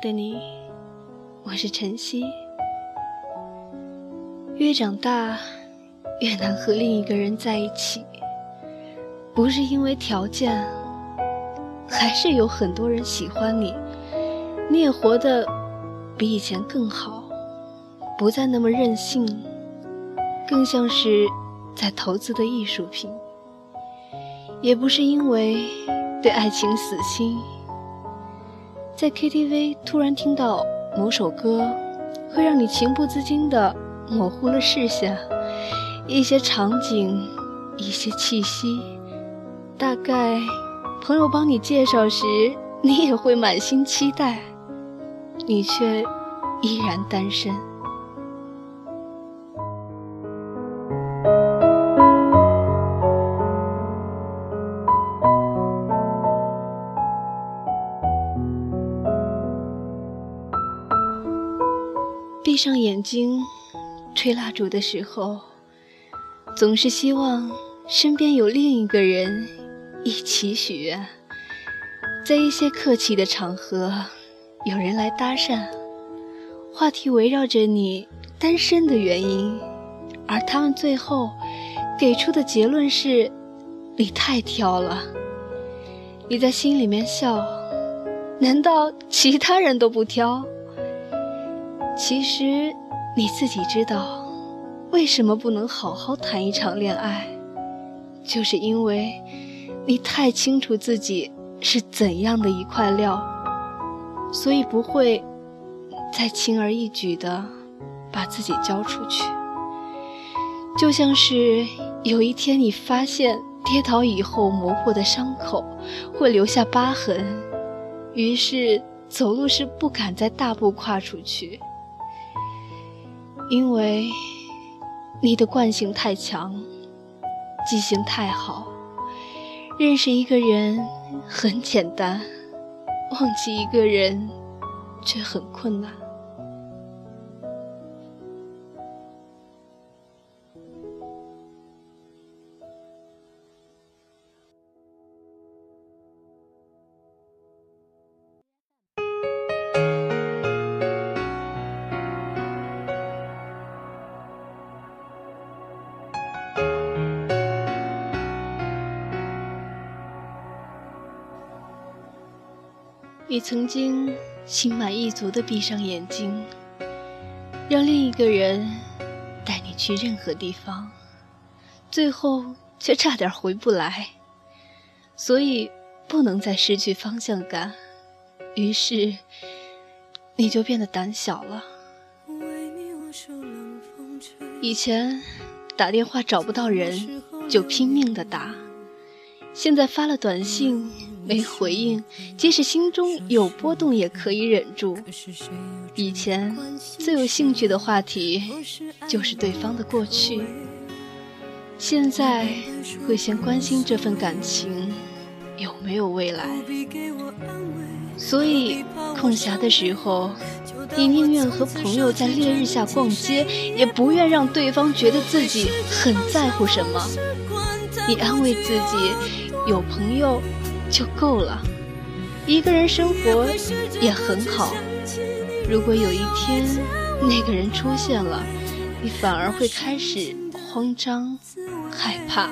的你，我是晨曦。越长大，越难和另一个人在一起，不是因为条件，还是有很多人喜欢你，你也活得比以前更好，不再那么任性，更像是在投资的艺术品。也不是因为对爱情死心。在 KTV 突然听到某首歌，会让你情不自禁地模糊了视线，一些场景，一些气息。大概朋友帮你介绍时，你也会满心期待，你却依然单身。闭上眼睛，吹蜡烛的时候，总是希望身边有另一个人一起许愿。在一些客气的场合，有人来搭讪，话题围绕着你单身的原因，而他们最后给出的结论是：你太挑了。你在心里面笑，难道其他人都不挑？其实你自己知道，为什么不能好好谈一场恋爱，就是因为你太清楚自己是怎样的一块料，所以不会再轻而易举的把自己交出去。就像是有一天你发现跌倒以后磨破的伤口会留下疤痕，于是走路时不敢再大步跨出去。因为你的惯性太强，记性太好，认识一个人很简单，忘记一个人却很困难。你曾经心满意足地闭上眼睛，让另一个人带你去任何地方，最后却差点回不来，所以不能再失去方向感，于是你就变得胆小了。以前打电话找不到人就拼命的打，现在发了短信。没回应，即使心中有波动，也可以忍住。以前最有兴趣的话题就是对方的过去，现在会先关心这份感情有没有未来。所以空暇的时候，你宁愿和朋友在烈日下逛街，也不愿让对方觉得自己很在乎什么。你安慰自己，有朋友。就够了，一个人生活也很好。如果有一天那个人出现了，你反而会开始慌张、害怕。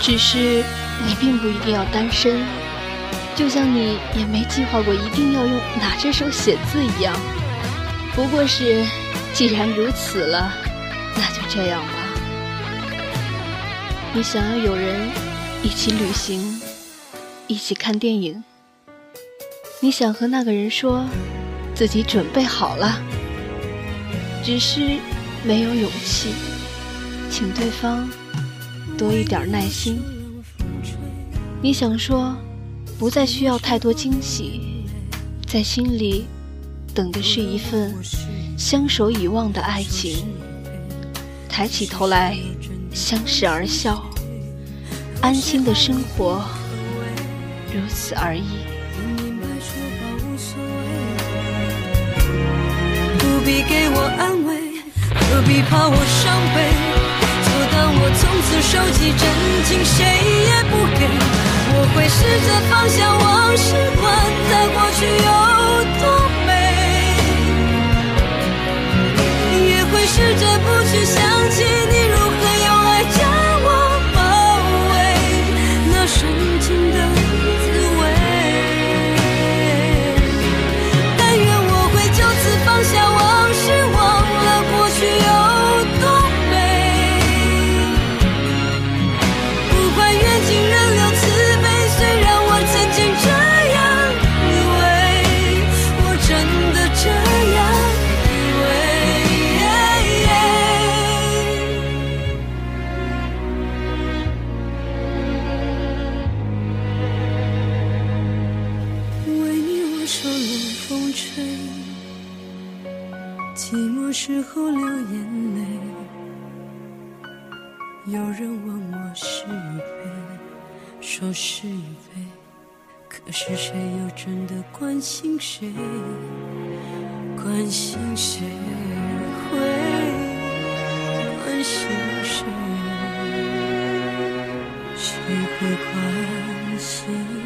只是你并不一定要单身，就像你也没计划过一定要用哪只手写字一样。不过是，既然如此了，那就这样吧。你想要有人一起旅行，一起看电影。你想和那个人说，自己准备好了，只是没有勇气，请对方。多一点耐心。你想说，不再需要太多惊喜，在心里等的是一份相守以望的爱情。抬起头来，相视而笑，安心的生活，如此而已。不必给我安慰，何必怕我伤悲？真情，谁也不给。我会试着放下往事，管它过去有多美，也会试着不去想起寂寞时候流眼泪，有人问我是与非，说是与非，可是谁又真的关心谁？关心谁会关心谁？谁会关心？